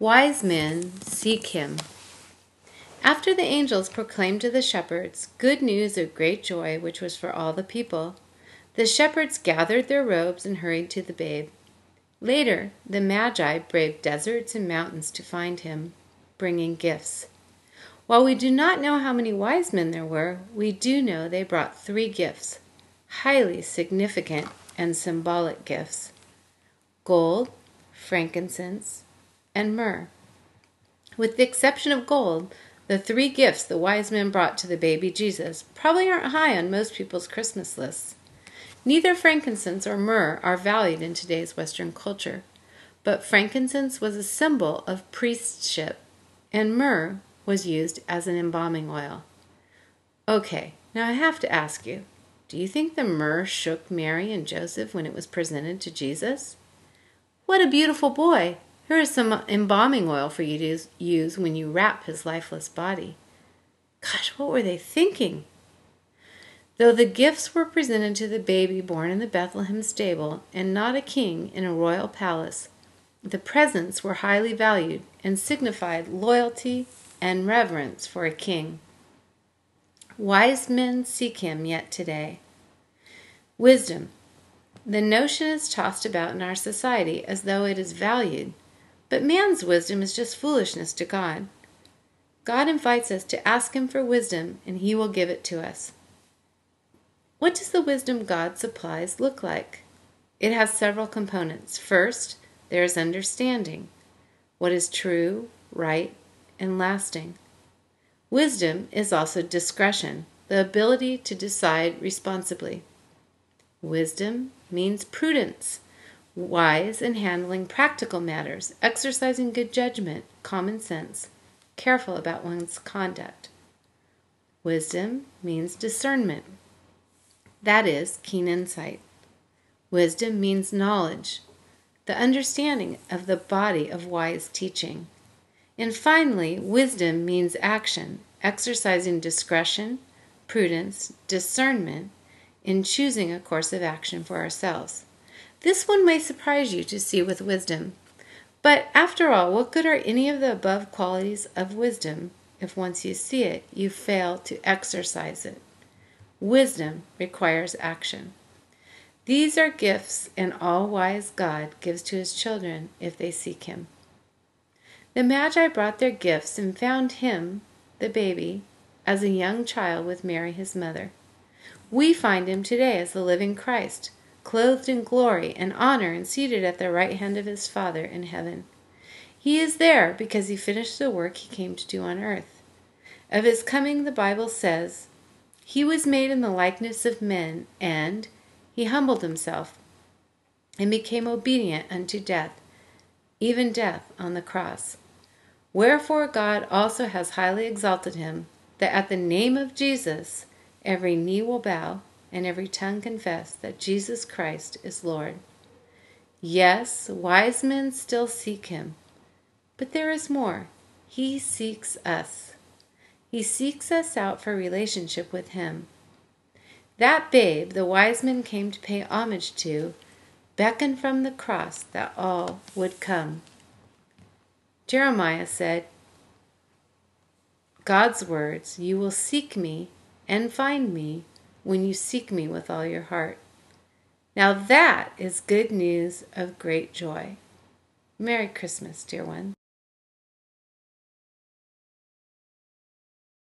Wise men seek him. After the angels proclaimed to the shepherds good news of great joy, which was for all the people, the shepherds gathered their robes and hurried to the babe. Later, the Magi braved deserts and mountains to find him, bringing gifts. While we do not know how many wise men there were, we do know they brought three gifts, highly significant and symbolic gifts gold, frankincense, and myrrh. With the exception of gold, the three gifts the wise men brought to the baby Jesus probably aren't high on most people's Christmas lists. Neither frankincense or myrrh are valued in today's Western culture, but frankincense was a symbol of priestship, and myrrh was used as an embalming oil. Okay, now I have to ask you do you think the myrrh shook Mary and Joseph when it was presented to Jesus? What a beautiful boy! Here is some embalming oil for you to use when you wrap his lifeless body. Gosh, what were they thinking? Though the gifts were presented to the baby born in the Bethlehem stable and not a king in a royal palace, the presents were highly valued and signified loyalty and reverence for a king. Wise men seek him yet today. Wisdom. The notion is tossed about in our society as though it is valued but man's wisdom is just foolishness to God. God invites us to ask Him for wisdom, and He will give it to us. What does the wisdom God supplies look like? It has several components. First, there is understanding what is true, right, and lasting. Wisdom is also discretion, the ability to decide responsibly. Wisdom means prudence, wise in handling practical matters, exercising good judgment, common sense, careful about one's conduct. Wisdom means discernment, that is, keen insight. Wisdom means knowledge, the understanding of the body of wise teaching. And finally, wisdom means action, exercising discretion, prudence, discernment in choosing a course of action for ourselves. This one may surprise you to see with wisdom. But after all, what good are any of the above qualities of wisdom if once you see it, you fail to exercise it? Wisdom requires action. These are gifts an all wise God gives to his children if they seek him. The Magi brought their gifts and found him, the baby, as a young child with Mary his mother. We find him today as the living Christ clothed in glory and honor and seated at the right hand of his Father in heaven. He is there because he finished the work he came to do on earth. Of his coming, the Bible says, He was made in the likeness of men, and he humbled himself and became obedient unto death, even death on the cross. Wherefore God also has highly exalted him, that at the name of Jesus every knee will bow and every tongue confess that Jesus Christ is Lord. Yes, wise men still seek him, but there is more. He seeks us. He seeks us out for relationship with him. That babe the wise men came to pay homage to beckoned from the cross that all would come. Jeremiah said, God's words, You will seek me and find me when you seek me with all your heart. Now that is good news of great joy. Merry Christmas, dear ones.